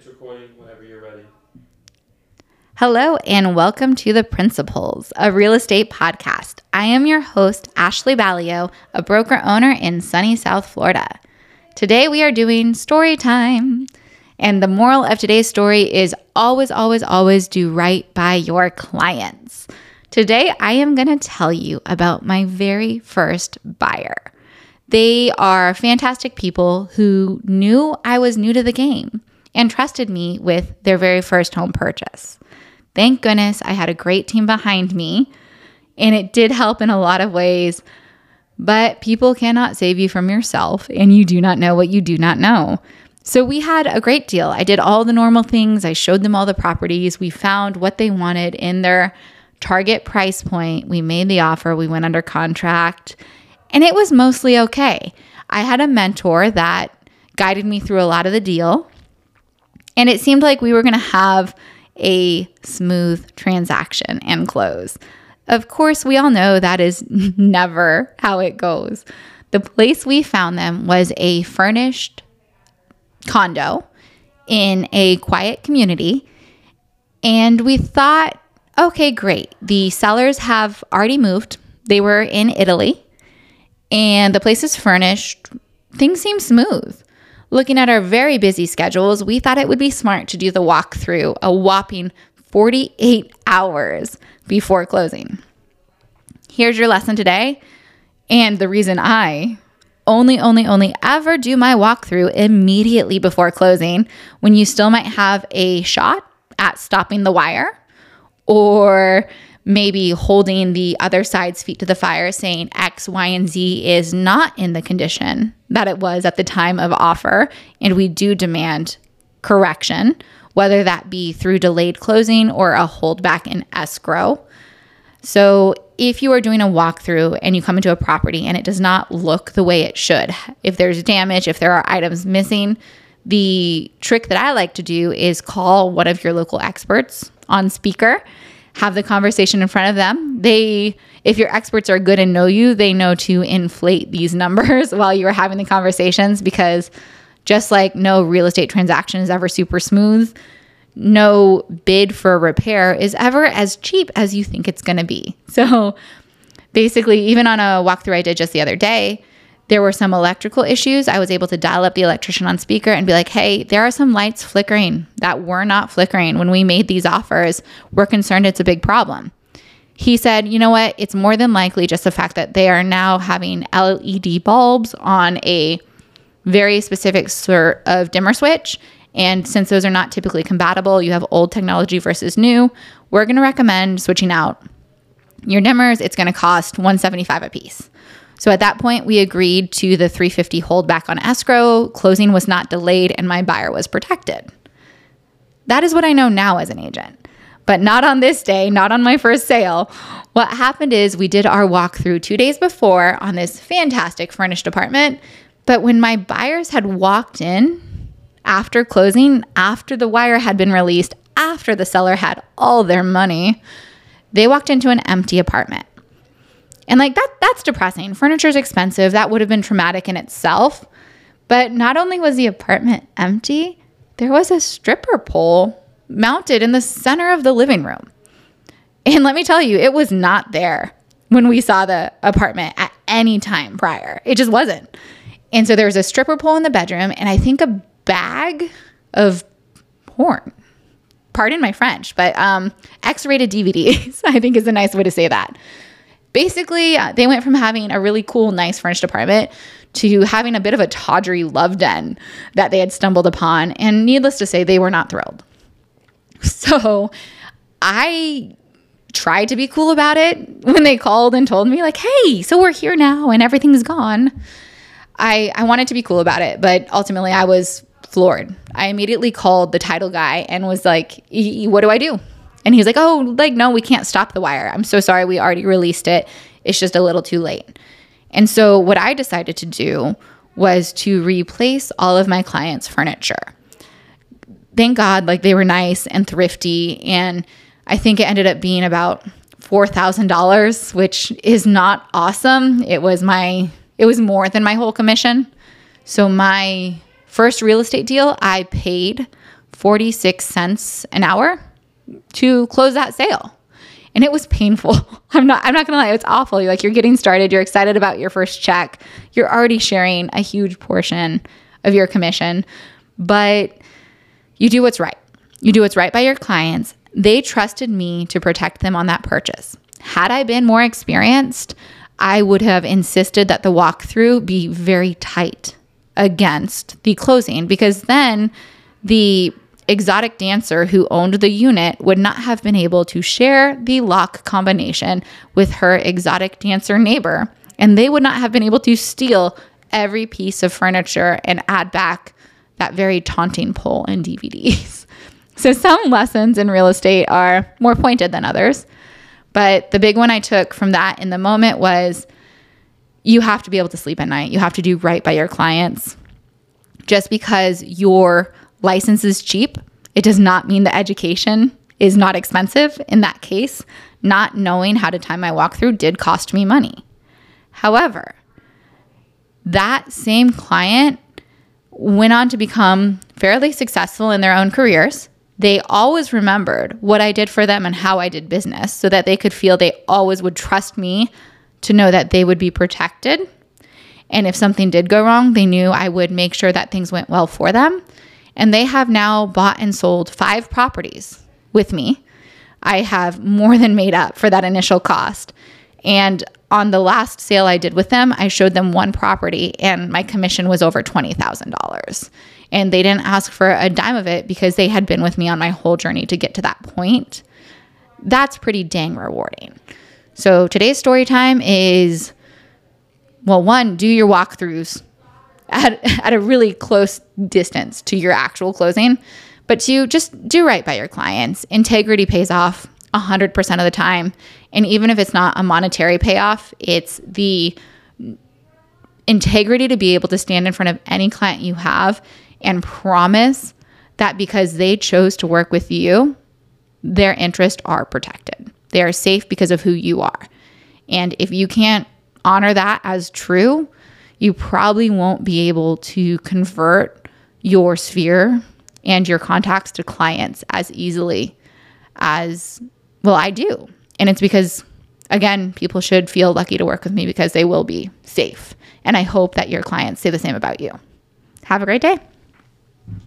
It's recording whenever you're ready. Hello, and welcome to The Principles, a real estate podcast. I am your host, Ashley Ballio, a broker owner in sunny South Florida. Today we are doing story time. And the moral of today's story is always, always, always do right by your clients. Today I am going to tell you about my very first buyer. They are fantastic people who knew I was new to the game and trusted me with their very first home purchase. Thank goodness I had a great team behind me, and it did help in a lot of ways. But people cannot save you from yourself, and you do not know what you do not know. So we had a great deal. I did all the normal things. I showed them all the properties. We found what they wanted in their target price point. We made the offer. We went under contract and it was mostly okay. I had a mentor that guided me through a lot of the deal, and it seemed like we were going to have a smooth transaction and close. Of course, we all know that is never how it goes. The place we found them was a furnished condo in a quiet community. And we thought, okay, great. The sellers have already moved. They were in Italy and the place is furnished. Things seem smooth. Looking at our very busy schedules, we thought it would be smart to do the walkthrough a whopping 48 hours before closing. Here's your lesson today, and the reason I only, only, only ever do my walkthrough immediately before closing when you still might have a shot at stopping the wire or maybe holding the other side's feet to the fire, saying X, Y, and Z is not in the condition that it was at the time of offer. And we do demand correction, whether that be through delayed closing or a holdback in escrow. So, if you are doing a walkthrough and you come into a property and it does not look the way it should, if there's damage, if there are items missing, the trick that I like to do is call one of your local experts on speaker have the conversation in front of them. They, if your experts are good and know you, they know to inflate these numbers while you are having the conversations because just like no real estate transaction is ever super smooth, no bid for repair is ever as cheap as you think it's going to be. So basically, even on a walkthrough I did just the other day, there were some electrical issues. I was able to dial up the electrician on speaker and be like, hey, there are some lights flickering that were not flickering when we made these offers. We're concerned it's a big problem. He said, you know what? It's more than likely just the fact that they are now having LED bulbs on a very specific sort of dimmer switch. And since those are not typically compatible, you have old technology versus new, we're going to recommend switching out your dimmers. It's going to cost 175 a piece. So at that point, we agreed to the 350 holdback on escrow. Closing was not delayed and my buyer was protected. That is what I know now as an agent. But not on this day, not on my first sale. What happened is we did our walkthrough two days before on this fantastic furnished apartment. But when my buyers had walked in after closing, after the wire had been released, after the seller had all their money, they walked into an empty apartment. And like that that's depressing. Furniture is expensive. That would have been traumatic in itself. But not only was the apartment empty, there was a stripper pole mounted in the center of the living room. And let me tell you, it was not there when we saw the apartment at any time prior. It just wasn't. And so there was a stripper pole in the bedroom and I think a bag of porn. Pardon my French, but um, X rated DVDs, I think is a nice way to say that basically uh, they went from having a really cool nice furnished apartment to having a bit of a tawdry love den that they had stumbled upon. And needless to say they were not thrilled. So i tried to be cool about it when they called and told me like hey so we're here now and everything's gone. I i wanted to be cool about it but ultimately i was floored. I immediately called the title guy and was like what do i do and he was like, Oh, like, no, we can't stop the wire. I'm so sorry. We already released it. It's just a little too late. And so, what I decided to do was to replace all of my clients' furniture. Thank God, like, they were nice and thrifty. And I think it ended up being about $4,000, which is not awesome. It was my, it was more than my whole commission. So, my first real estate deal, I paid 46 cents an hour to close that sale. And it was painful. I'm not I'm not going to lie, it's awful. You're like you're getting started, you're excited about your first check. You're already sharing a huge portion of your commission, but you do what's right. You do what's right by your clients. They trusted me to protect them on that purchase. Had I been more experienced, I would have insisted that the walkthrough be very tight against the closing because then the exotic dancer who owned the unit would not have been able to share the lock combination with her exotic dancer neighbor. And they would not have been able to steal every piece of furniture and add back that very taunting pull in DVDs. So some lessons in real estate are more pointed than others. But the big one I took from that in the moment was you have to be able to sleep at night. You have to do right by your clients. Just because your license is cheap, it does not mean the education is not expensive. In that case, not knowing how to time my walkthrough did cost me money. However, that same client went on to become fairly successful in their own careers they always remembered what I did for them and how I did business so that they could feel they always would trust me to know that they would be protected. And if something did go wrong, they knew I would make sure that things went well for them. And they have now bought and sold five properties with me. I have more than made up for that initial cost. And on the last sale I did with them, I showed them one property and my commission was over $20,000 and they didn't ask for a dime of it because they had been with me on my whole journey to get to that point. That's pretty dang rewarding. So today's story time is well, one, do your walkthroughs at, at a really close distance to your actual closing. But two, just do right by your clients. Integrity pays off 100% of the time. And even if it's not a monetary payoff, it's the integrity to be able to stand in front of any client you have and promise that because they chose to work with you, their interests are protected. They are safe because of who you are. And if you can't honor that as true, you probably won't be able to convert your sphere and your contacts to clients as easily as, well, I do. And it's because, again, people should feel lucky to work with me because they will be safe. And I hope that your clients say the same about you. Have a great day.